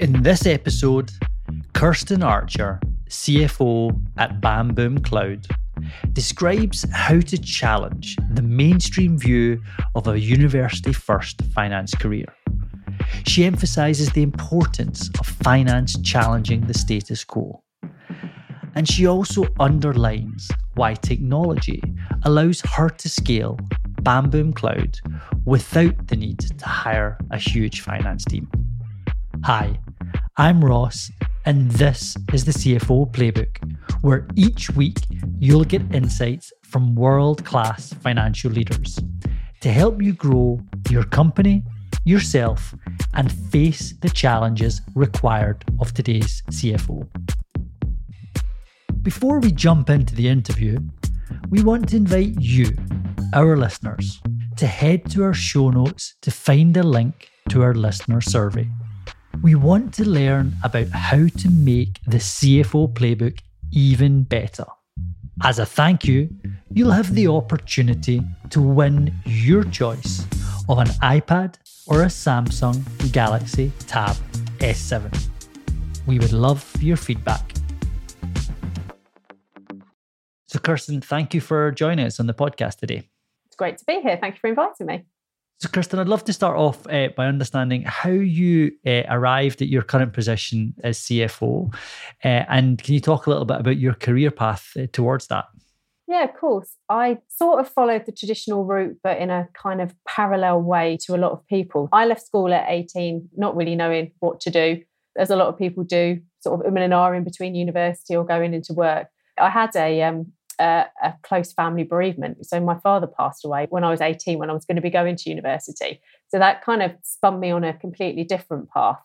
In this episode, Kirstine Archer, CFO at Bam Boom Cloud, describes how to challenge the mainstream view of a university first finance career. She emphasizes the importance of finance challenging the status quo. And she also underlines why technology allows her to scale Bam Boom Cloud without the need to hire a huge finance team. Hi, I'm Ross, and this is the CFO Playbook, where each week you'll get insights from world class financial leaders to help you grow your company, yourself, and face the challenges required of today's CFO. Before we jump into the interview, we want to invite you, our listeners, to head to our show notes to find a link to our listener survey. We want to learn about how to make the CFO playbook even better. As a thank you, you'll have the opportunity to win your choice of an iPad or a Samsung Galaxy Tab S7. We would love your feedback. So, Kirstine, thank you for joining us on the podcast today. It's great to be here. Thank you for inviting me. So, Kirstine, I'd love to start off uh, by understanding how you uh, arrived at your current position as CFO. Uh, and can you talk a little bit about your career path uh, towards that? Yeah, of course. I sort of followed the traditional route, but in a kind of parallel way to a lot of people. I left school at 18, not really knowing what to do, as a lot of people do, sort of um and ah in between university or going into work. I had a um, a, a, close family bereavement. So my father passed away when I was 18, when I was going to be going to university. So that kind of spun me on a completely different path.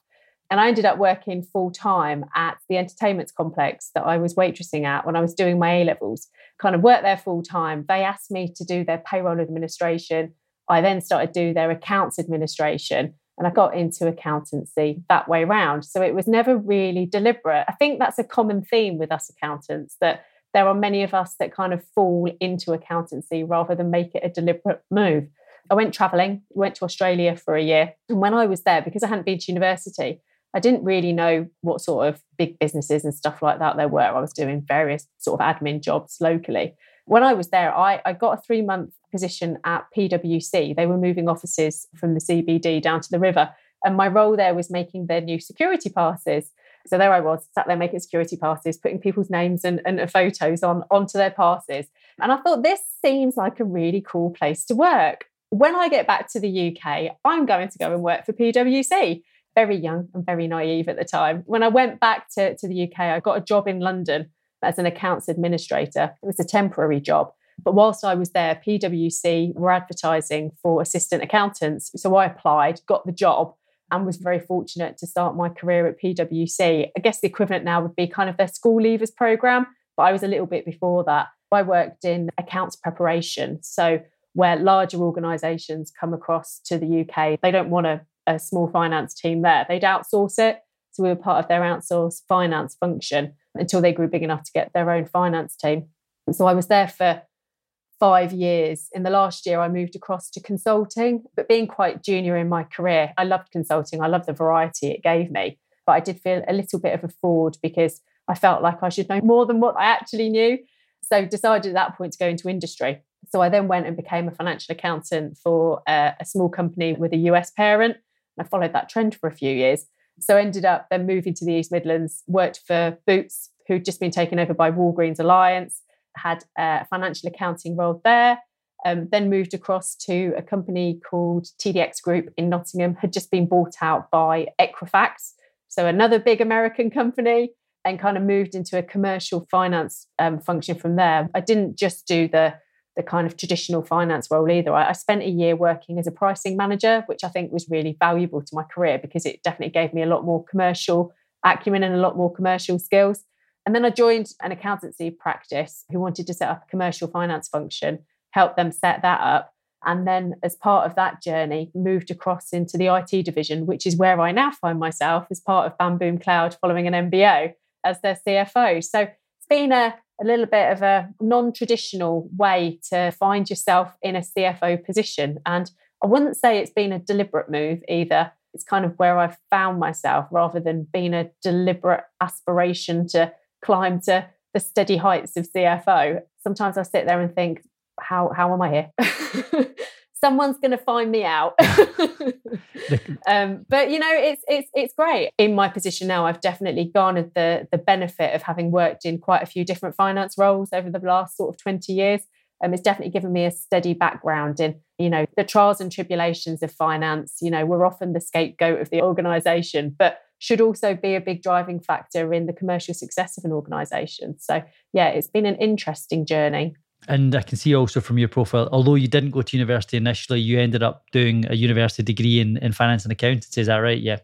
And I ended up working full time at the entertainment complex that I was waitressing at when I was doing my A levels. Kind of worked there full time. They asked me to do their payroll administration. I then started do their accounts administration and I got into accountancy that way around. So it was never really deliberate. I think that's a common theme with us accountants that there are many of us that kind of fall into accountancy rather than make it a deliberate move. I went traveling, went to Australia for a year. And when I was there, because I hadn't been to university, I didn't really know what sort of big businesses and stuff like that there were. I was doing various sort of admin jobs locally. When I was there, I, I got a three month position at PwC. They were moving offices from the CBD down to the river. And my role there was making their new security passes. So there I was, sat there making security passes, putting people's names and, and photos on onto their passes. And I thought this seems like a really cool place to work. When I get back to the UK, I'm going to go and work for PwC. Very young and very naive at the time. When I went back to, to the UK, I got a job in London as an accounts administrator. It was a temporary job. But whilst I was there, PwC were advertising for assistant accountants. So I applied, got the job, and was very fortunate to start my career at PwC. I guess the equivalent now would be kind of their school leavers program, but I was a little bit before that. I worked in accounts preparation. So, where larger organizations come across to the UK, they don't want a, a small finance team there, they'd outsource it. So, we were part of their outsourced finance function until they grew big enough to get their own finance team. So, I was there for five years. In the last year, I moved across to consulting, but being quite junior in my career, I loved consulting. I loved the variety it gave me. But I did feel a little bit of a fraud because I felt like I should know more than what I actually knew. So decided at that point to go into industry. So I then went and became a financial accountant for a, a small company with a US parent. I followed that trend for a few years. So ended up then moving to the East Midlands, worked for Boots, who'd just been taken over by Walgreens Alliance, had a financial accounting role there. Um, then moved across to a company called TDX Group in Nottingham, had just been bought out by Equifax, so another big American company, and kind of moved into a commercial finance um, function from there. I didn't just do the the kind of traditional finance role either. I, I spent a year working as a pricing manager, which I think was really valuable to my career because it definitely gave me a lot more commercial acumen and a lot more commercial skills. And then I joined an accountancy practice who wanted to set up a commercial finance function, helped them set that up. And then, as part of that journey, moved across into the IT division, which is where I now find myself as part of Bam Boom Cloud following an MBO as their CFO. So it's been a, a little bit of a non traditional way to find yourself in a CFO position. And I wouldn't say it's been a deliberate move either. it's kind of where I've found myself rather than being a deliberate aspiration to climb to the steady heights of CFO. Sometimes I sit there and think, how how am I here? Someone's going to find me out. um, but you know, it's it's it's great. In my position now, I've definitely garnered the the benefit of having worked in quite a few different finance roles over the last sort of twenty years. Um, it's definitely given me a steady background in you know the trials and tribulations of finance. You know, we're often the scapegoat of the organisation, but should also be a big driving factor in the commercial success of an organisation. So yeah, it's been an interesting journey. And I can see also from your profile, although you didn't go to university initially, you ended up doing a university degree in, in finance and accountancy. Is that right? Yeah.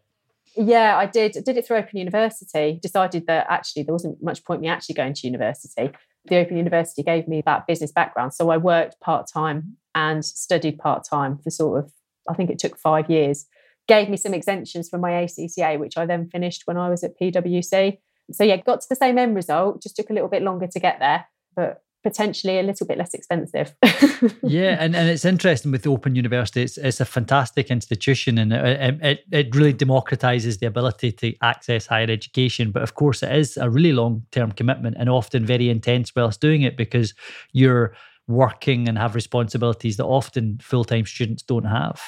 Yeah, I did. I did it through Open University. Decided that actually there wasn't much point me actually going to university. The Open University gave me that business background. So I worked part time and studied part time for sort of, I think it took five years. Gave me some exemptions from my ACCA, which I then finished when I was at PwC. So yeah, got to the same end result, just took a little bit longer to get there. But potentially a little bit less expensive. yeah, and, and it's interesting with Open University. It's, it's a fantastic institution and it, it, it really democratizes the ability to access higher education. But of course, it is a really long term commitment and often very intense whilst doing it because you're working and have responsibilities that often full time students don't have.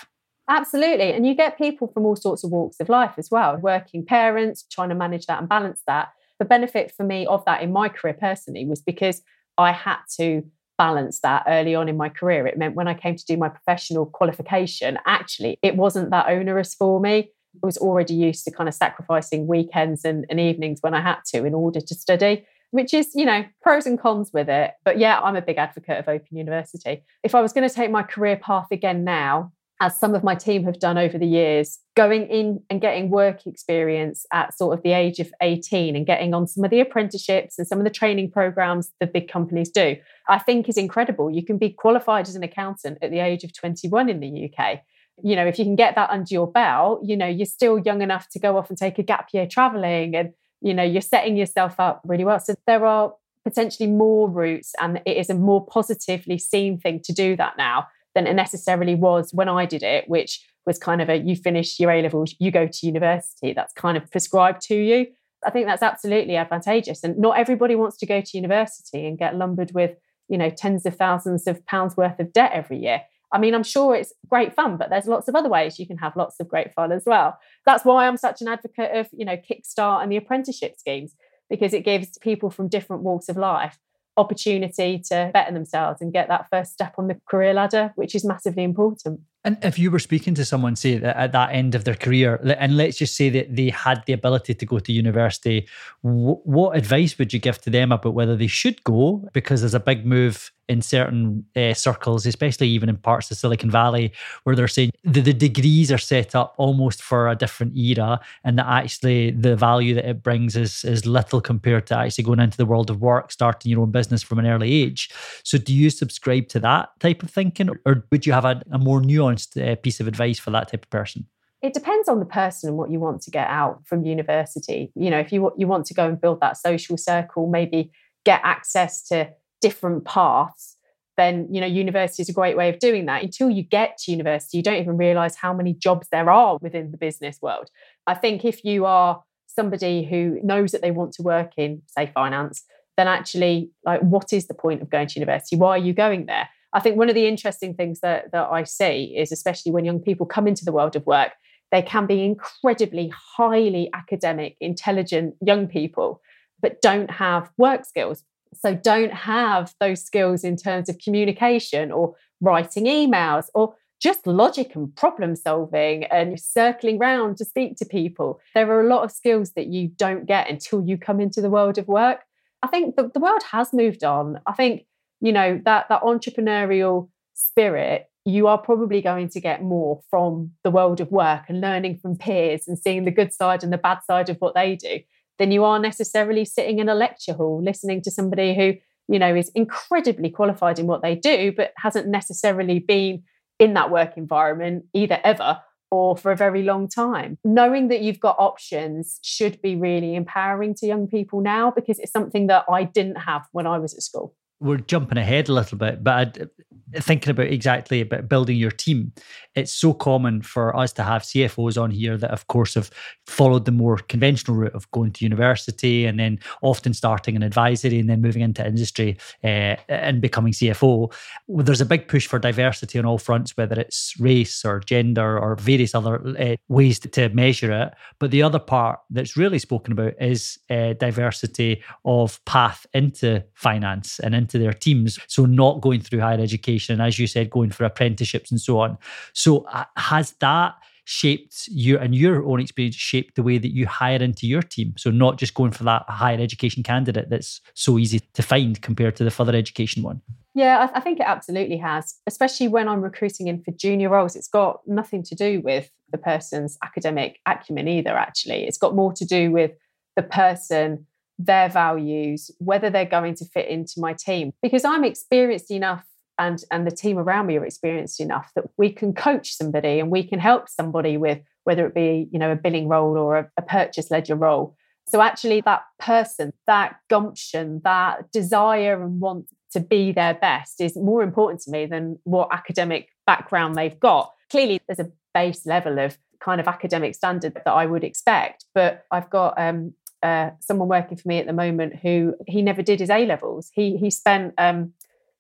Absolutely. And you get people from all sorts of walks of life as well, working parents, trying to manage that and balance that. The benefit for me of that in my career personally was because I had to balance that early on in my career. It meant when I came to do my professional qualification, actually, it wasn't that onerous for me. I was already used to kind of sacrificing weekends and, and evenings when I had to in order to study, which is, you know, pros and cons with it. But yeah, I'm a big advocate of Open University. If I was going to take my career path again now, as some of my team have done over the years, going in and getting work experience at sort of the age of 18 and getting on some of the apprenticeships and some of the training programs that big companies do, I think is incredible. You can be qualified as an accountant at the age of 21 in the UK. You know, if you can get that under your belt, you know, you're still young enough to go off and take a gap year traveling and, you know, you're setting yourself up really well. So there are potentially more routes and it is a more positively seen thing to do that now than it necessarily was when I did it, which was kind of a you finish your A levels, you go to university. That's kind of prescribed to you. I think that's absolutely advantageous. And not everybody wants to go to university and get lumbered with, you know, tens of thousands of pounds worth of debt every year. I mean, I'm sure it's great fun, but there's lots of other ways you can have lots of great fun as well. That's why I'm such an advocate of, you know, Kickstart and the apprenticeship schemes, because it gives people from different walks of life opportunity to better themselves and get that first step on the career ladder, which is massively important. And if you were speaking to someone, say at that end of their career, and let's just say that they had the ability to go to university, what advice would you give to them about whether they should go? Because there's a big move in certain uh, circles, especially even in parts of Silicon Valley, where they're saying the, the degrees are set up almost for a different era, and that actually the value that it brings is is little compared to actually going into the world of work, starting your own business from an early age. So, do you subscribe to that type of thinking, or would you have a, a more nuanced uh, piece of advice for that type of person? It depends on the person and what you want to get out from university. You know, if you you want to go and build that social circle, maybe get access to different paths, then you know university is a great way of doing that. Until you get to university, you don't even realize how many jobs there are within the business world. I think if you are somebody who knows that they want to work in, say, finance, then actually, like, what is the point of going to university? Why are you going there? I think one of the interesting things that, that I see is, especially when young people come into the world of work, they can be incredibly highly academic, intelligent young people, but don't have work skills so don't have those skills in terms of communication or writing emails or just logic and problem solving and circling around to speak to people. There are a lot of skills that you don't get until you come into the world of work. I think the, the world has moved on. I think, you know, that that entrepreneurial spirit, you are probably going to get more from the world of work and learning from peers and seeing the good side and the bad side of what they do than you are necessarily sitting in a lecture hall listening to somebody who you know is incredibly qualified in what they do but hasn't necessarily been in that work environment either ever or for a very long time. Knowing that you've got options should be really empowering to young people now because it's something that I didn't have when I was at school. We're jumping ahead a little bit, but thinking about exactly about building your team, it's so common for us to have CFOs on here that, of course, have followed the more conventional route of going to university and then often starting an advisory and then moving into industry uh, and becoming CFO. There's a big push for diversity on all fronts, whether it's race or gender or various other uh, ways to, measure it. But the other part that's really spoken about is uh, diversity of path into finance and into their teams. So, not going through higher education, and as you said, going for apprenticeships and so on. So, uh, has that shaped you and your own experience shaped the way that you hire into your team? So, not just going for that higher education candidate that's so easy to find compared to the further education one. Yeah, I, think it absolutely has, especially when I'm recruiting in for junior roles. It's got nothing to do with the person's academic acumen either, actually. It's got more to do with the person, their values, whether they're going to fit into my team. Because I'm experienced enough and and the team around me are experienced enough that we can coach somebody and we can help somebody with whether it be you know a billing role or a, a purchase ledger role so actually that person that gumption that desire and want to be their best is more important to me than what academic background they've got clearly there's a base level of kind of academic standard that i would expect but i've got um, uh, someone working for me at the moment who he never did his A levels. He he spent um,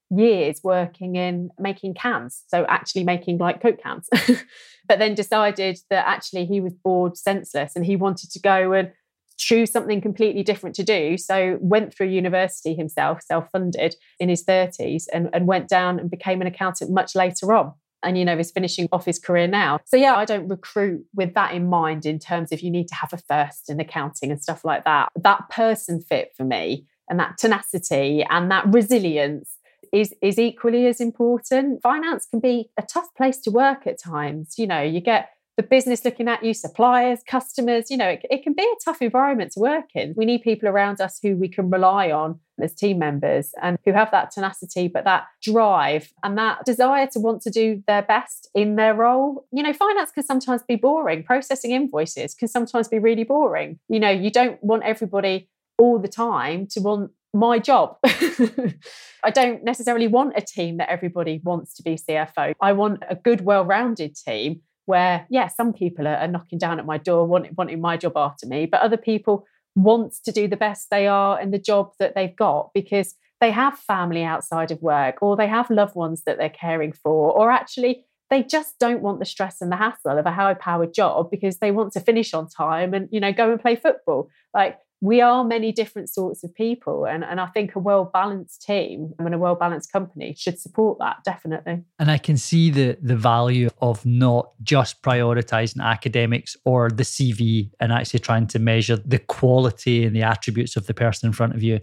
years working in making cans, so actually making like Coke cans, but then decided that actually he was bored senseless and he wanted to go and choose something completely different to do. So went through university himself, self-funded in his 30s, and, and went down and became an accountant much later on. And you know, is finishing off his career now. So yeah, I don't recruit with that in mind in terms of you need to have a first in accounting and stuff like that. That person fit for me and that tenacity and that resilience is is equally as important. Finance can be a tough place to work at times. You know, you get the business looking at you, suppliers, customers, you know, it, it, can be a tough environment to work in. We need people around us who we can rely on as team members and who have that tenacity, but that drive and that desire to want to do their best in their role. You know, finance can sometimes be boring. Processing invoices can sometimes be really boring. You know, you don't want everybody all the time to want my job. I don't necessarily want a team that everybody wants to be CFO. I want a good, well rounded team where, yeah, some people are, knocking down at my door, wanting, wanting my job after me, but other people want to do the best they are in the job that they've got because they have family outside of work or they have loved ones that they're caring for, or actually, they just don't want the stress and the hassle of a high powered job because they want to finish on time and you know go and play football like we are many different sorts of people and, and i think a well balanced team and a well balanced company should support that definitely. And i can see the the value of not just prioritizing academics or the cv and actually trying to measure the quality and the attributes of the person in front of you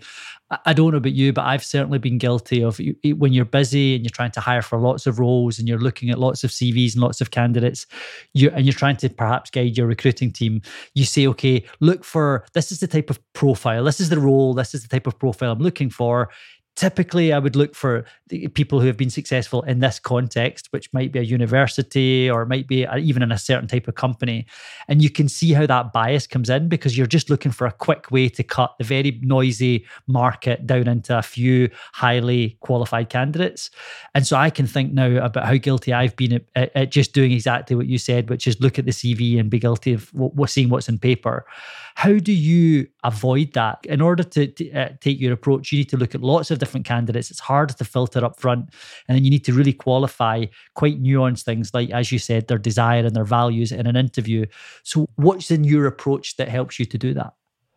I don't know about you, but I've certainly been guilty of when you're busy and you're trying to hire for lots of roles and you're looking at lots of CVs and lots of candidates, you and you're trying to perhaps guide your recruiting team. You say, okay, look for this is the type of profile, this is the role, this is the type of profile I'm looking for typically I would look for people who have been successful in this context, which might be a university or might be even in a certain type of company. And you can see how that bias comes in because you're just looking for a quick way to cut the very noisy market down into a few highly qualified candidates. And so I can think now about how guilty I've been at, at, just doing exactly what you said, which is look at the CV and be guilty of what, seeing what's in paper. How do you avoid that? In order to, uh, take your approach, you need to look at lots of different candidates. It's hard to filter up front. And then you need to really qualify quite nuanced things, like, as you said, their desire and their values in an interview. So, what's in your approach that helps you to do that?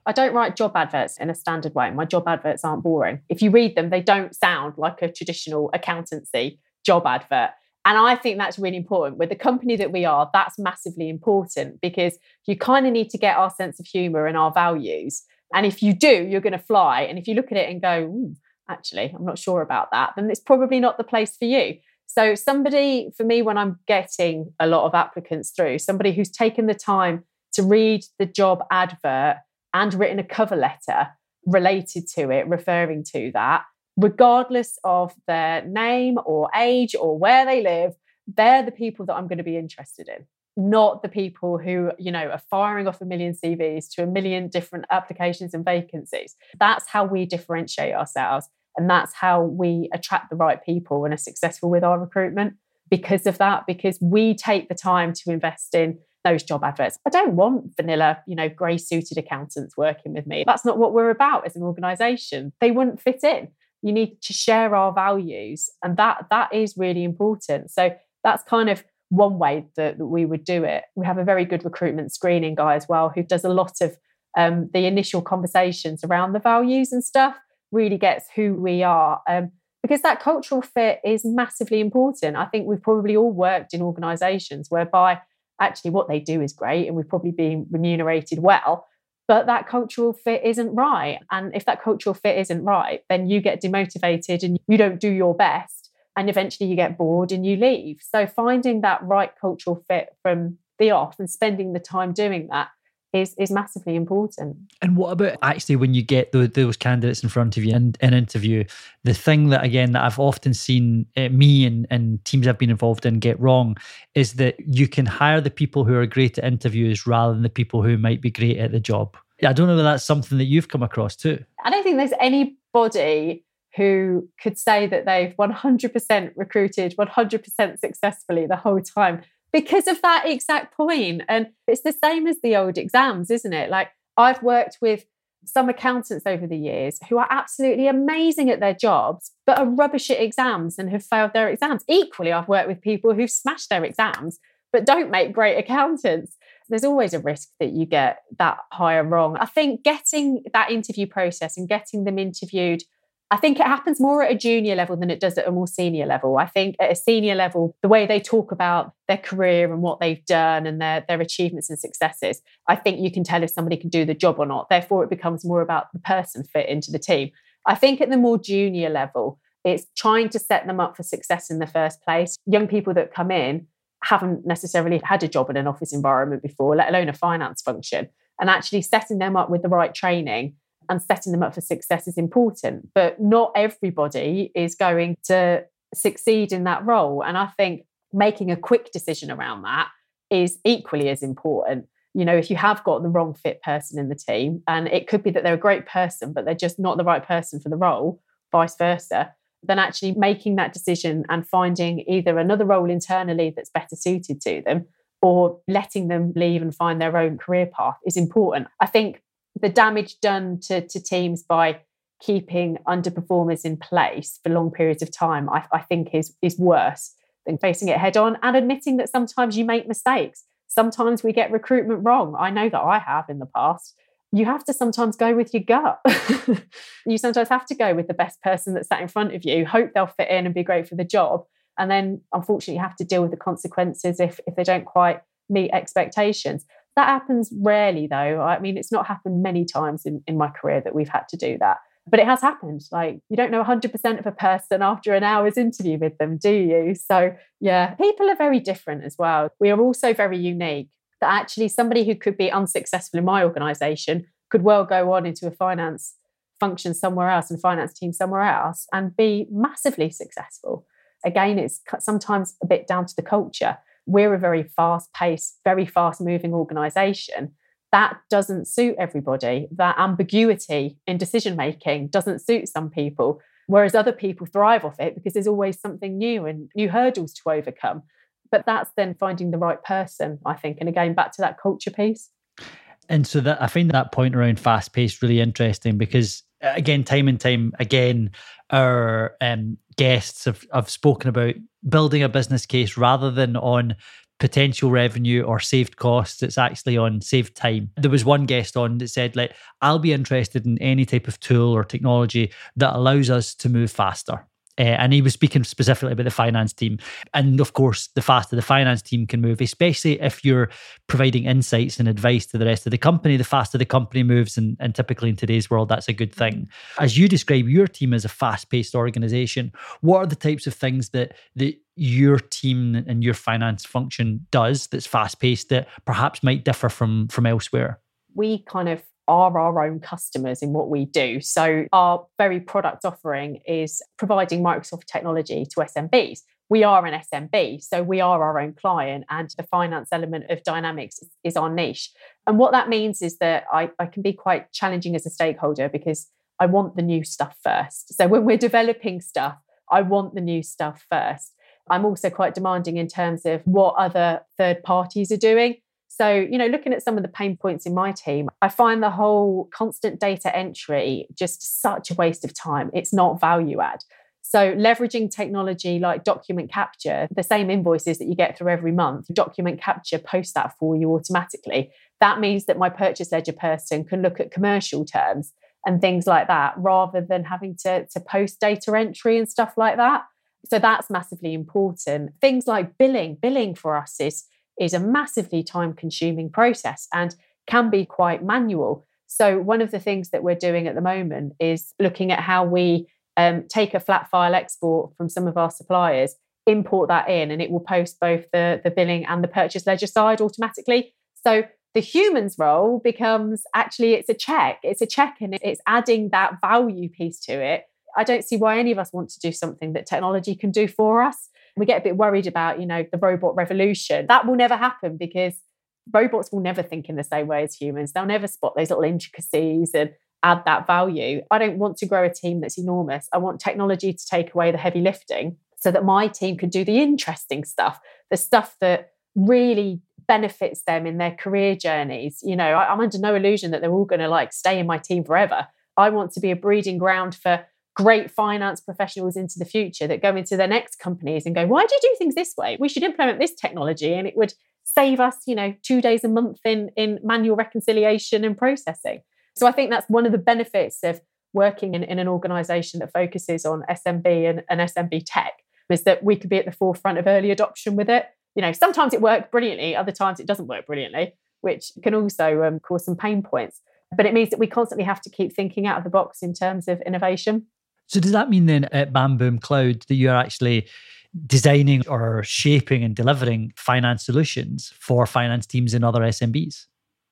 I don't write job adverts in a standard way. My job adverts aren't boring. If you read them, they don't sound like a traditional accountancy job advert. And I think that's really important. With the company that we are, that's massively important because you kind of need to get our sense of humor and our values. And if you do, you're going to fly. And if you look at it and go, hmm, actually, I'm not sure about that, then it's probably not the place for you. So, somebody, for me, when I'm getting a lot of applicants through, somebody who's taken the time to read the job advert and written a cover letter related to it, referring to that, regardless of their name or age or where they live, they're the people that I'm going to be interested in, not the people who, you know, are firing off a million CVs to a million different applications and vacancies. That's how we differentiate ourselves. And that's how we attract the right people and are successful with our recruitment because of that, because we take the time to invest in those job adverts. I don't want vanilla, you know, grey suited accountants working with me. That's not what we're about as an organization. They wouldn't fit in. You need to share our values. And that that is really important. So that's kind of one way that, that we would do it. We have a very good recruitment screening guy as well who does a lot of um, the initial conversations around the values and stuff, really gets who we are. Um, because that cultural fit is massively important. I think we've probably all worked in organizations whereby actually what they do is great and we've probably been remunerated well, but that cultural fit isn't right. And if that cultural fit isn't right, then you get demotivated and you don't do your best. And eventually you get bored and you leave. So finding that right cultural fit from the off and spending the time doing that is is massively important. And what about actually when you get those, those candidates in front of you in an interview? The thing that again that I've often seen uh, me and, and teams I've been involved in get wrong is that you can hire the people who are great at interviews rather than the people who might be great at the job. I don't know whether that's something that you've come across too. I don't think there's anybody who could say that they've 100% recruited 100% successfully the whole time because of that exact point. And it's the same as the old exams, isn't it? Like I've worked with some accountants over the years who are absolutely amazing at their jobs, but are rubbish at exams and have failed their exams. Equally, I've worked with people who've smashed their exams, but don't make great accountants. There's always a risk that you get that higher wrong. I think getting that interview process and getting them interviewed I think it happens more at a junior level than it does at a more senior level. I think at a senior level, the way they talk about their career and what they've done and their, their achievements and successes, I think you can tell if somebody can do the job or not. Therefore, it becomes more about the person fit into the team. I think at the more junior level, it's trying to set them up for success in the first place. Young people that come in haven't necessarily had a job in an office environment before, let alone a finance function, and actually setting them up with the right training and setting them up for success is important. But not everybody is going to succeed in that role. And I think making a quick decision around that is equally as important. You know, if you have got the wrong fit person in the team, and it could be that they're a great person, but they're just not the right person for the role, vice versa, then actually making that decision and finding either another role internally that's better suited to them or letting them leave and find their own career path is important. I think the damage done to, to teams by keeping underperformers in place for long periods of time, I, I think is is worse than facing it head on and admitting that sometimes you make mistakes. Sometimes we get recruitment wrong. I know that I have in the past. You have to sometimes go with your gut. you sometimes have to go with the best person that's sat in front of you, hope they'll fit in and be great for the job. And then unfortunately you have to deal with the consequences if, if they don't quite meet expectations. That happens rarely, though. I mean, it's not happened many times in, in my career that we've had to do that. But it has happened. Like, you don't know 100% of a person after an hour's interview with them, do you? So, yeah, people are very different as well. We are also very unique that actually somebody who could be unsuccessful in my organization could well go on into a finance function somewhere else and finance team somewhere else and be massively successful. Again, it's sometimes a bit down to the culture we're a very fast paced, very fast moving organization. That doesn't suit everybody. That ambiguity in decision making doesn't suit some people, whereas other people thrive off it because there's always something new and new hurdles to overcome. But that's then finding the right person, I think. And again, back to that culture piece. And so that I find that point around fast paced really interesting because again, time and time again, our um, guests have, have spoken about building a business case rather than on potential revenue or saved costs. It's actually on saved time. There was one guest on that said like i'll be interested in any type of tool or technology that allows us to move faster uh, and he was speaking specifically about the finance team. And of course, the faster the finance team can move, especially if you're providing insights and advice to the rest of the company, the faster the company moves. And, and typically in today's world, that's a good thing. As you describe your team as a fast paced organization, what are the types of things that, that your team and your finance function does that's fast paced that perhaps might differ from, from elsewhere? We kind of are our own customers in what we do. So, our very product offering is providing Microsoft technology to SMBs. We are an SMB, so we are our own client, and the finance element of Dynamics is our niche. And what that means is that I, I can be quite challenging as a stakeholder because I want the new stuff first. So when we're developing stuff, I want the new stuff first. I'm also quite demanding in terms of what other third parties are doing. So, you know, looking at some of the pain points in my team, I find the whole constant data entry just such a waste of time. It's not value add. So, leveraging technology like document capture, the same invoices that you get through every month, document capture posts that for you automatically. That means that my purchase ledger person can look at commercial terms and things like that rather than having to, to post data entry and stuff like that. So, that's massively important. Things like billing, billing for us is is a massively time consuming process and can be quite manual. So, one of the things that we're doing at the moment is looking at how we um, take a flat file export from some of our suppliers, import that in, and it will post both the, the billing and the purchase ledger side automatically. So, the human's role becomes actually it's a check, it's a check, and it's adding that value piece to it. I don't see why any of us want to do something that technology can do for us we get a bit worried about, you know, the robot revolution. That will never happen because robots will never think in the same way as humans. They'll never spot those little intricacies and add that value. I don't want to grow a team that's enormous. I want technology to take away the heavy lifting so that my team can do the interesting stuff, the stuff that really benefits them in their career journeys. You know, I'm under no illusion that they're all going to like stay in my team forever. I want to be a breeding ground for great finance professionals into the future that go into their next companies and go, why do you do things this way? We should implement this technology and it would save us, you know, two days a month in, in manual reconciliation and processing. So I think that's one of the benefits of working in, in an organization that focuses on SMB and, and SMB tech is that we could be at the forefront of early adoption with it. You know, sometimes it works brilliantly, other times it doesn't work brilliantly, which can also um, cause some pain points. But it means that we constantly have to keep thinking out of the box in terms of innovation. So does that mean then at Bam Boom Cloud that you're actually designing or shaping and delivering finance solutions for finance teams in other SMBs?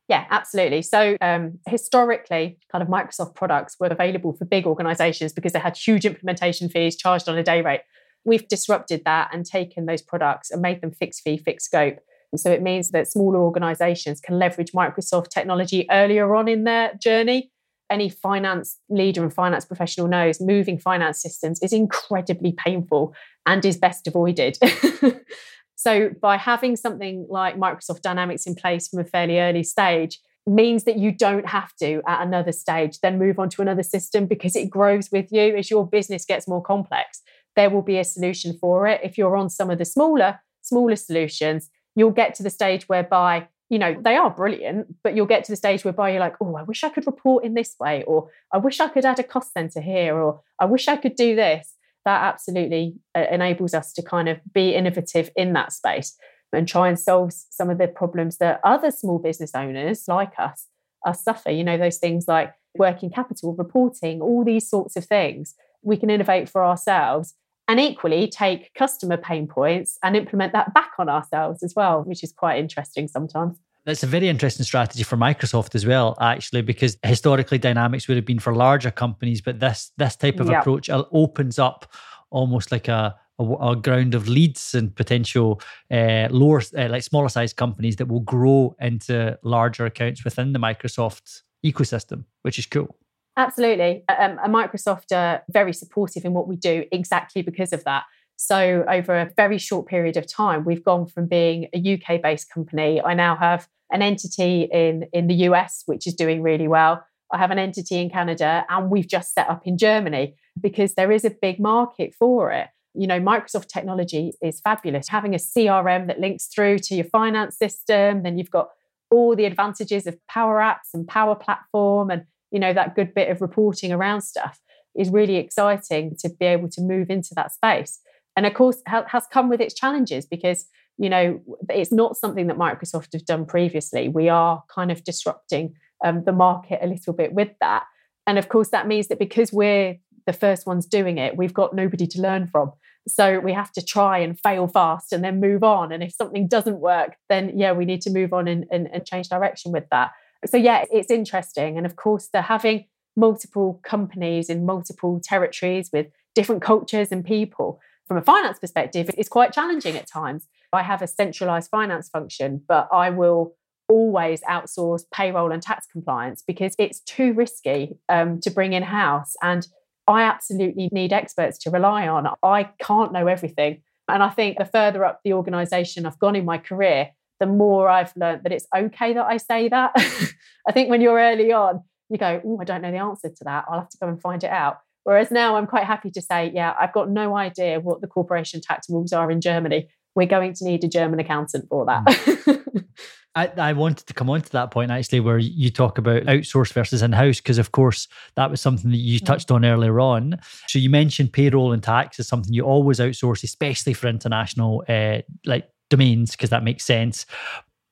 Yeah, absolutely. So um, historically, kind of Microsoft products were available for big organizations because they had huge implementation fees charged on a day rate. We've disrupted that and taken those products and made them fixed fee, fixed scope. And so it means that smaller organizations can leverage Microsoft technology earlier on in their journey any finance leader and finance professional knows moving finance systems is incredibly painful and is best avoided. so, by having something like Microsoft Dynamics in place from a fairly early stage, means that you don't have to at another stage then move on to another system because it grows with you as your business gets more complex there will be a solution for it if you're on some of the smaller smaller solutions you'll get to the stage whereby you know, they are brilliant, but you'll get to the stage whereby you're like, oh, I wish I could report in this way, or I wish I could add a cost center here, or I wish I could do this. That absolutely uh, enables us to kind of be innovative in that space and try and solve some of the problems that other small business owners like us are suffer. You know, those things like working capital, reporting, all these sorts of things. We can innovate for ourselves and equally take customer pain points and implement that back on ourselves as well, which is quite interesting sometimes. That's a very interesting strategy for Microsoft as well, actually, because historically Dynamics would have been for larger companies, but this this type of yep. approach opens up almost like a, a, a ground of leads and potential uh, lower, uh, like smaller sized companies that will grow into larger accounts within the Microsoft ecosystem, which is cool. Absolutely. Um, and Microsoft are very supportive in what we do exactly because of that. So, over a very short period of time, we've gone from being a UK based company. I now have an entity in, in the US, which is doing really well. I have an entity in Canada, and we've just set up in Germany because there is a big market for it. You know, Microsoft technology is fabulous. Having a CRM that links through to your finance system, then you've got all the advantages of Power Apps and Power Platform and you know that good bit of reporting around stuff is really exciting to be able to move into that space. And of course has come with its challenges because you know it's not something that microsoft have done previously. We are kind of disrupting um, the market a little bit with that. And of course that means that because we're the first ones doing it we've got nobody to learn from. So we have to try and fail fast and then move on. And if something doesn't work then yeah we need to move on and, and, and change direction with that so yeah, it's interesting. And of course, they're having multiple companies in multiple territories with different cultures and people. From a finance perspective, it's quite challenging at times. I have a centralized finance function, but I will always outsource payroll and tax compliance because it's too risky um, to bring in house. And I absolutely need experts to rely on. I can't know everything. And I think the further up the organization I've gone in my career, the more I've learned that it's okay that I say that. I think when you're early on, you go, oh, I don't know the answer to that. I'll have to go and find it out. Whereas now I'm quite happy to say, yeah, I've got no idea what the corporation tax rules are in Germany. We're going to need a German accountant for that. Mm. I, I wanted to come on to that point actually, where you talk about outsource versus in house, because of course that was something that you mm. touched on earlier on. So you mentioned payroll and tax is something you always outsource, especially for international uh, like domains, because that makes sense.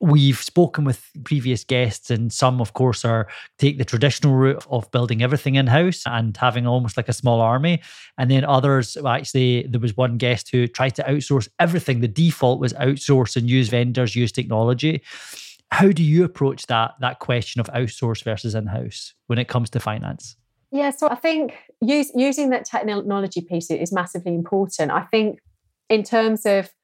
We've spoken with previous guests and some of course are take the traditional route of building everything in house and having almost like a small army. And then others actually there was one guest who tried to outsource everything. The default was outsource and use vendors use technology. How do you approach that that question of outsource versus in-house when it comes to finance? Yeah so i think use, using that technology piece is massively important. I think in terms of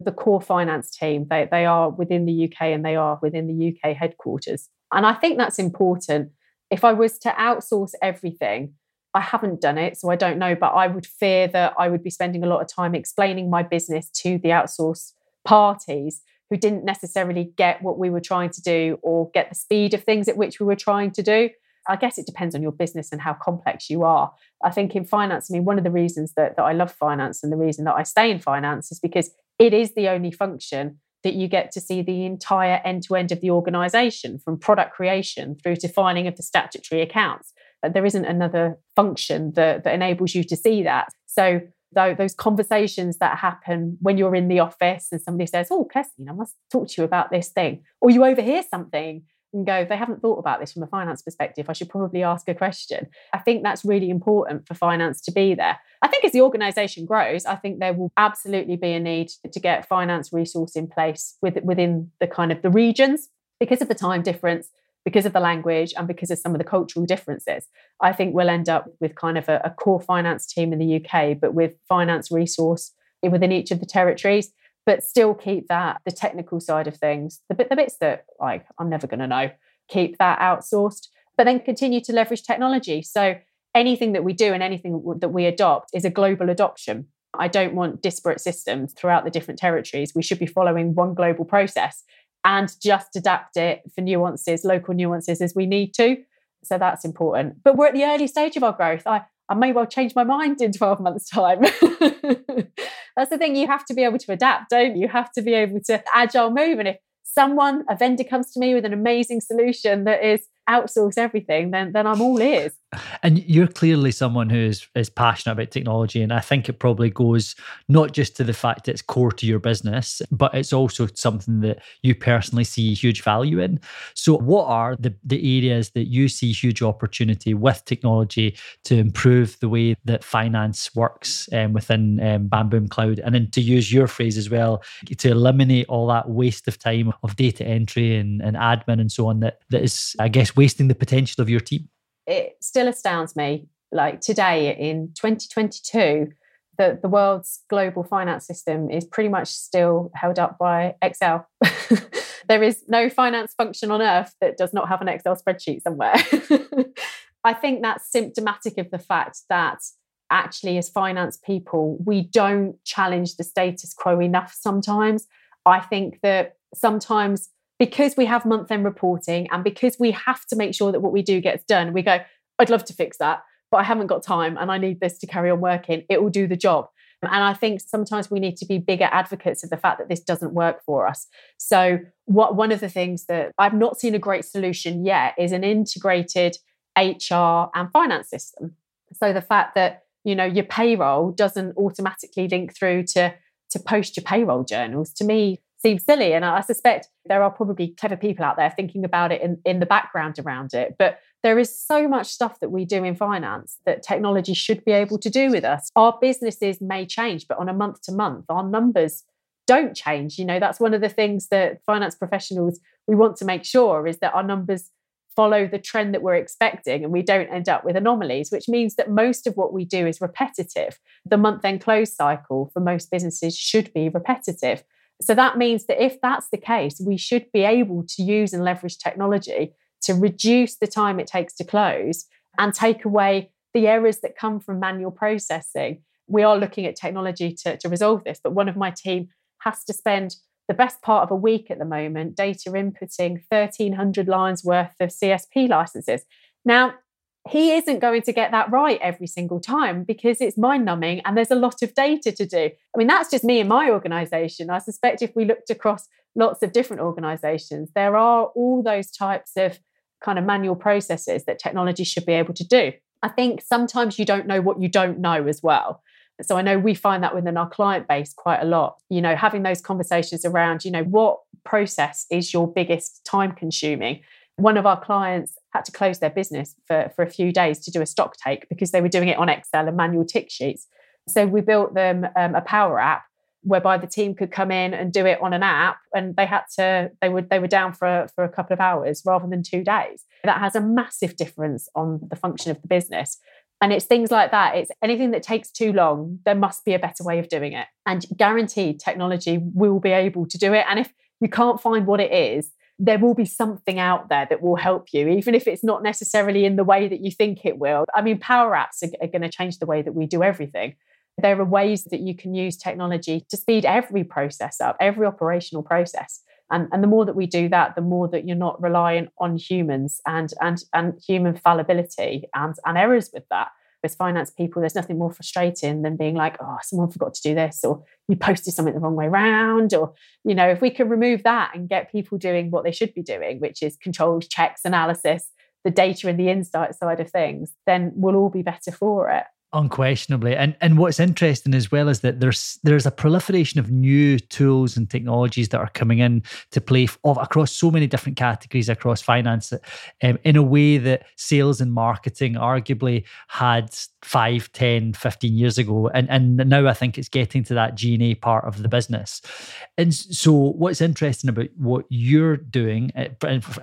the core finance team. They, they are within the UK and they are within the UK headquarters. And I think that's important. If I was to outsource everything, I haven't done it, so I don't know, but I would fear that I would be spending a lot of time explaining my business to the outsource parties who didn't necessarily get what we were trying to do or get the speed of things at which we were trying to do. I guess it depends on your business and how complex you are. I think in finance, I mean, one of the reasons that, that I love finance and the reason that I stay in finance is because it is the only function that you get to see the entire end to end of the organization from product creation through to filing of the statutory accounts. But There isn't another function that, that enables you to see that. So, though those conversations that happen when you're in the office and somebody says, Oh, Kirsty, I must talk to you about this thing, or you overhear something and go, they haven't thought about this from a finance perspective. I should probably ask a question. I think that's really important for finance to be there. I think as the organization grows, I think there will absolutely be a need to get finance resource in place with, within the kind of the regions because of the time difference, because of the language, and because of some of the cultural differences. I think we'll end up with kind of a, a core finance team in the UK, but with finance resource within each of the territories but still keep that the technical side of things, the bit the bits that like I'm never going to know, keep that outsourced, but then continue to leverage technology. So anything that we do and anything that we adopt is a global adoption. I don't want disparate systems throughout the different territories. We should be following one global process and just adapt it for nuances, local nuances as we need to. So that's important. But we're at the early stage of our growth. I, I may well change my mind in 12 months' time. That's the thing, you have to be able to adapt, don't you? You have to be able to agile move. And if someone, a vendor comes to me with an amazing solution that is outsource everything, then then I'm all ears. And you're clearly someone who is, is passionate about technology. And I think it probably goes not just to the fact it's core to your business, but it's also something that you personally see huge value in. So, what are the, the areas that you see huge opportunity with technology to improve the way that finance works um, within um, Cloud? And then to use your phrase as well, to eliminate all that waste of time of data entry and, and admin and so on that, that is, I guess, wasting the potential of your team? It still astounds me. Like today in 2022, the, the world's global finance system is pretty much still held up by Excel. there is no finance function on earth that does not have an Excel spreadsheet somewhere. I think that's symptomatic of the fact that actually, as finance people, we don't challenge the status quo enough sometimes. I think that sometimes because we have month end reporting and because we have to make sure that what we do gets done, we go, I'd love to fix that, but I haven't got time and I need this to carry on working. It will do the job. And I think sometimes we need to be bigger advocates of the fact that this doesn't work for us. So, what one of the things that I've not seen a great solution yet is an integrated HR and finance system. So the fact that you know your payroll doesn't automatically link through to to post your payroll journals to me seems silly. And I suspect there are probably clever people out there thinking about it in, in the background around it. But there is so much stuff that we do in finance that technology should be able to do with us. Our businesses may change, but on a month to month, our numbers don't change. You know, that's one of the things that finance professionals we want to make sure is that our numbers follow the trend that we're expecting and we don't end up with anomalies, which means that most of what we do is repetitive. The month end close cycle for most businesses should be repetitive. So that means that if that's the case, we should be able to use and leverage technology to reduce the time it takes to close and take away the errors that come from manual processing. We are looking at technology to, to resolve this, but one of my team has to spend the best part of a week at the moment data inputting 1,300 lines worth of CSP licenses. Now, he isn't going to get that right every single time because it's mind numbing and there's a lot of data to do. I mean, that's just me and my organization. I suspect if we looked across lots of different organizations, there are all those types of kind of manual processes that technology should be able to do. I think sometimes you don't know what you don't know as well. So I know we find that within our client base quite a lot. You know, having those conversations around, you know, what process is your biggest time consuming? One of our clients had to close their business for, for a few days to do a stock take because they were doing it on Excel and manual tick sheets. So we built them um, a power app whereby the team could come in and do it on an app and they had to they would they were down for for a couple of hours rather than 2 days. That has a massive difference on the function of the business. And it's things like that. It's anything that takes too long there must be a better way of doing it. And guaranteed technology will be able to do it. And if you can't find what it is there will be something out there that will help you, even if it's not necessarily in the way that you think it will. I mean, power apps are, are going to change the way that we do everything. There are ways that you can use technology to speed every process up, every operational process. And, and the more that we do that, the more that you're not reliant on humans and and and human fallibility and, and errors with that as finance people, there's nothing more frustrating than being like, oh, someone forgot to do this, or you posted something the wrong way around. Or, you know, if we can remove that and get people doing what they should be doing, which is controls, checks, analysis, the data and the insight side of things, then we'll all be better for it. Unquestionably, and and what's interesting as well is that there's there's a proliferation of new tools and technologies that are coming in to play of across so many different categories across finance, um, in a way that sales and marketing arguably had 5 10 15 years ago. And and now i think it's getting to that G&A part of the business. And so what's interesting about what you're doing eh,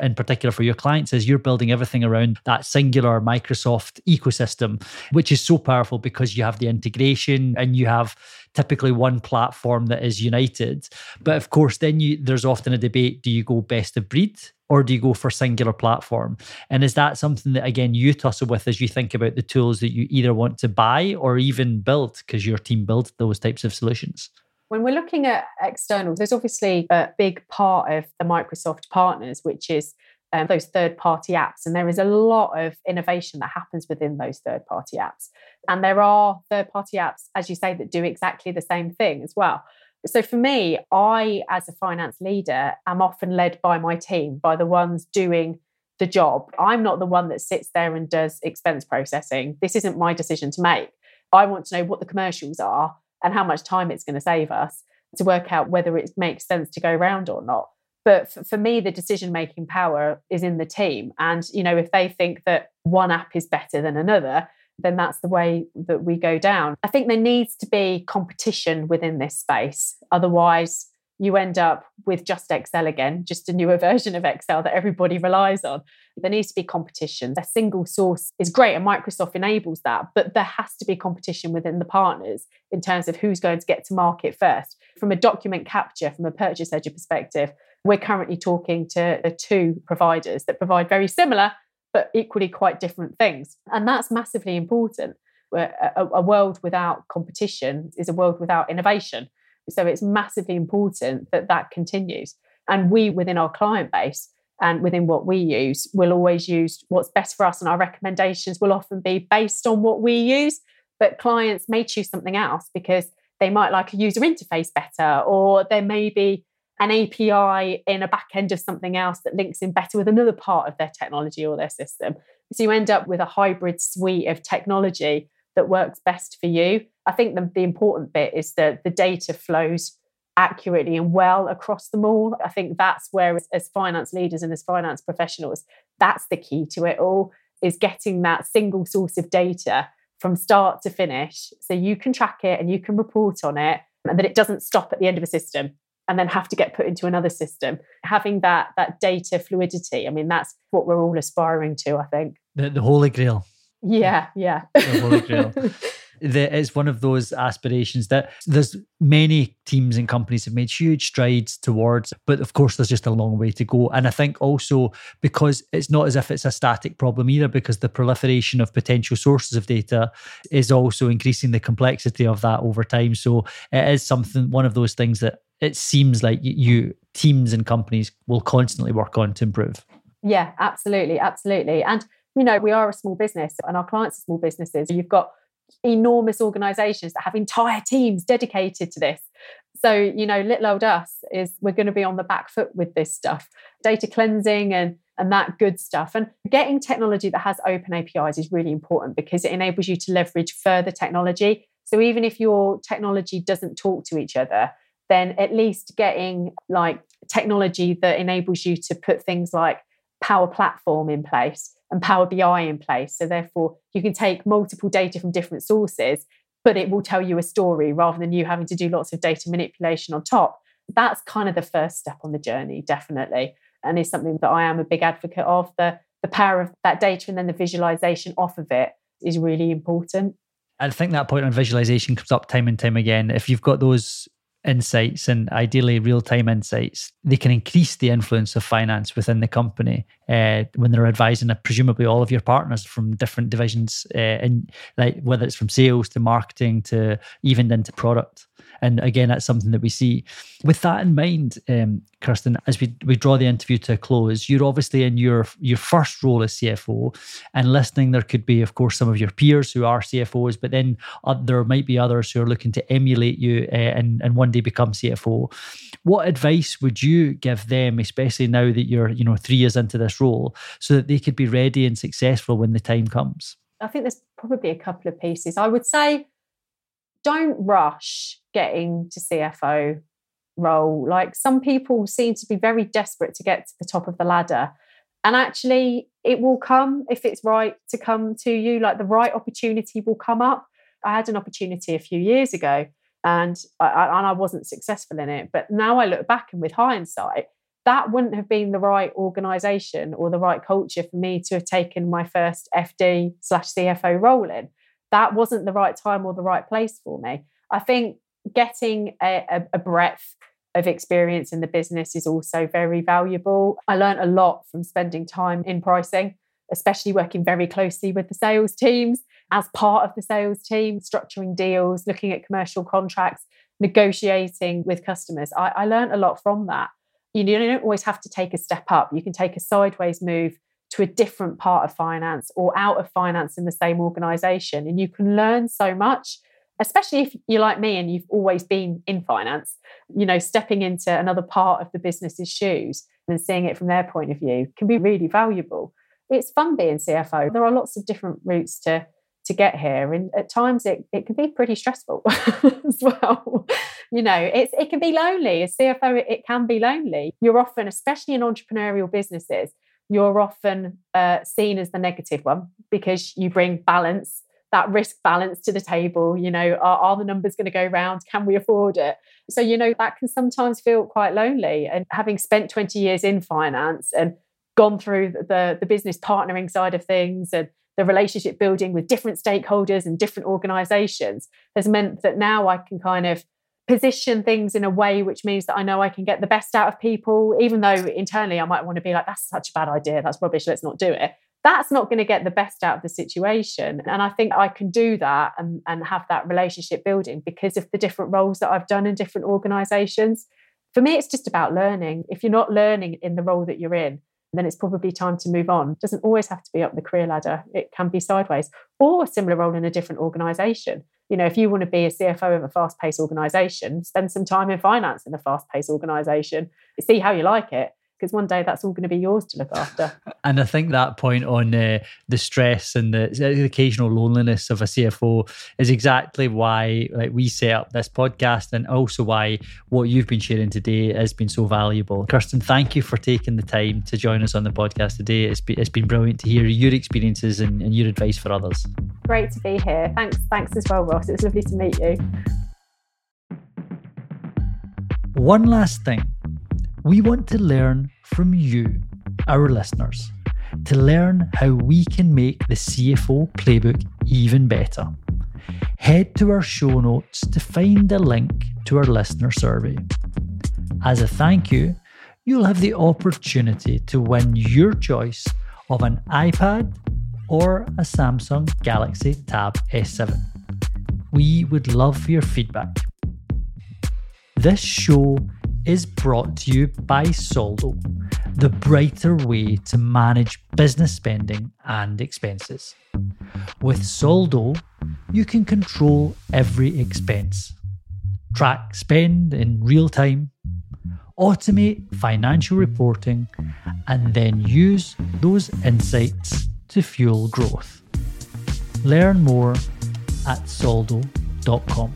in particular for your clients is you're building everything around that singular microsoft ecosystem which is so powerful because you have the integration and you have typically one platform that is united but of course then you there's often a debate do you go best of breed or do you go for singular platform? And is that something that again you tussle with as you think about the tools that you either want to buy or even build because your team builds those types of solutions? When we're looking at external, there's obviously a big part of the Microsoft partners, which is um, those third party apps. And there is a lot of innovation that happens within those third party apps. And there are third party apps, as you say, that do exactly the same thing as well. So for me, I, as a finance leader, am often led by my team, by the ones doing the job. I'm not the one that sits there and does expense processing. This isn't my decision to make. I want to know what the commercials are and how much time it's going to save us to work out whether it makes sense to go around or not. But for me, the decision making power is in the team. And, you know, if they think that one app is better than another, then that's the way that we go down. I think there needs to be competition within this space. Otherwise, you end up with just Excel again, just a newer version of Excel that everybody relies on. There needs to be competition. A single source is great, and Microsoft enables that, but there has to be competition within the partners in terms of who's going to get to market first. From a document capture, from a purchase ledger perspective, we're currently talking to uh, two providers that provide very similar but equally quite different things. And that's massively important. A, a, world without competition is a world without innovation. So it's massively important that that continues. And we, within our client base and within what we use, will always use what's best for us. And our recommendations will often be based on what we use. But clients may choose something else because they might like a user interface better, or there may be an API in a back end of something else that links in better with another part of their technology or their system. So you end up with a hybrid suite of technology that works best for you. I think the, the important bit is that the data flows accurately and well across them all. I think that's where, as, as finance leaders and as finance professionals, that's the key to it all is getting that single source of data from start to finish so you can track it and you can report on it and that it doesn't stop at the end of a system and then have to get put into another system. Having that that data fluidity i mean that's what we're all aspiring to i think. The, the holy grail. Yeah yeah. The holy grail. That is one of those aspirations that there's many teams and companies have made huge strides towards, but of course there's just a long way to go. And I think also because it's not as if it's a static problem either, because the proliferation of potential sources of data is also increasing the complexity of that over time. So it is something, one of those things that it seems like you teams and companies will constantly work on to improve. Yeah, absolutely, absolutely. And you know, we are a small business and our clients are small businesses. You've got enormous organizations that have entire teams dedicated to this. So, you know, little old us is we're going to be on the back foot with this stuff, data cleansing and and that good stuff. And getting technology that has open APIs is really important because it enables you to leverage further technology. So even if your technology doesn't talk to each other, then at least getting like technology that enables you to put things like Power Platform in place and Power BI in place. So therefore, you can take multiple data from different sources, but it will tell you a story rather than you having to do lots of data manipulation on top. That's kind of the first step on the journey, definitely, and is something that I am a big advocate of. The the power of that data and then the visualization off of it is really important. I think that point on visualization comes up time and time again. If you've got those insights and ideally real time insights, they can increase the influence of finance within the company uh, when they're advising uh, presumably all of your partners from different divisions, uh, and like whether it's from sales to marketing to even into product. And again, that's something that we see. With that in mind, um, Kirstine, as we, we draw the interview to a close, you're obviously in your your first role as CFO, and listening, there could be, of course, some of your peers who are CFOs, but then uh, there might be others who are looking to emulate you uh, and and one day become CFO. What advice would you give them, especially now that you're you know three years into this role, so that they could be ready and successful when the time comes? I think there's probably a couple of pieces. I would say don't rush getting to CFO role. Like some people seem to be very desperate to get to the top of the ladder. And actually, it will come if it's right to come to you. Like the right opportunity will come up. I had an opportunity a few years ago and I, and I wasn't successful in it. But now I look back and with hindsight, that wouldn't have been the right organization or the right culture for me to have taken my first FD slash CFO role in that wasn't the right time or the right place for me. I think getting a, a, a breadth of experience in the business is also very valuable. I learned a lot from spending time in pricing, especially working very closely with the sales teams as part of the sales team, structuring deals, looking at commercial contracts, negotiating with customers. I, I learned a lot from that. You, know, you don't always have to take a step up. You can take a sideways move to a different part of finance or out of finance in the same organization. And you can learn so much, especially if you're like me and you've always been in finance, you know, stepping into another part of the business's shoes and seeing it from their point of view can be really valuable. It's fun being CFO. There are lots of different routes to to get here and at times it, it can be pretty stressful as well you know it's it can be lonely as cfo it, it can be lonely you're often especially in entrepreneurial businesses you're often uh, seen as the negative one because you bring balance that risk balance to the table you know are, are the numbers going to go round? Can we afford it? So you know that can sometimes feel quite lonely. And having spent 20 years in finance and gone through the the business partnering side of things and the relationship building with different stakeholders and different organizations has meant that now I can kind of position things in a way which means that I know I can get the best out of people, even though internally I might want to be like, that's such a bad idea, that's rubbish, let's not do it. That's not going to get the best out of the situation. And I think I can do that and, and have that relationship building because of the different roles that I've done in different organizations. For me, it's just about learning. If you're not learning in the role that you're in, then it's probably time to move on. It doesn't always have to be up the career ladder. It can be sideways or a similar role in a different organization. You know, if you want to be a CFO of a fast paced organization, spend some time in finance in a fast paced organization, see how you like it because one day that's all going to be yours to look after. And I think that point on uh, the stress and the, the, occasional loneliness of a CFO is exactly why like we set up this podcast, and also why what you've been sharing today has been so valuable. Kirstine, thank you for taking the time to join us on the podcast today. It's been, it's been brilliant to hear your experiences and, and your advice for others. Great to be here. Thanks, thanks as well, Ross. It was lovely to meet you. One last thing we want to learn from you, our listeners, to learn how we can make the CFO playbook even better. head to our show notes to find the link to our listener survey. As a thank you, you'll have the opportunity to win your choice of an iPad or a Samsung Galaxy Tab S7. We would love your feedback. This show is brought to you by Soldo, the brighter way to manage business spending and expenses. With Soldo, you can control every expense, track spend in real time, automate financial reporting, and then use those insights to fuel growth. Learn more at soldo.com.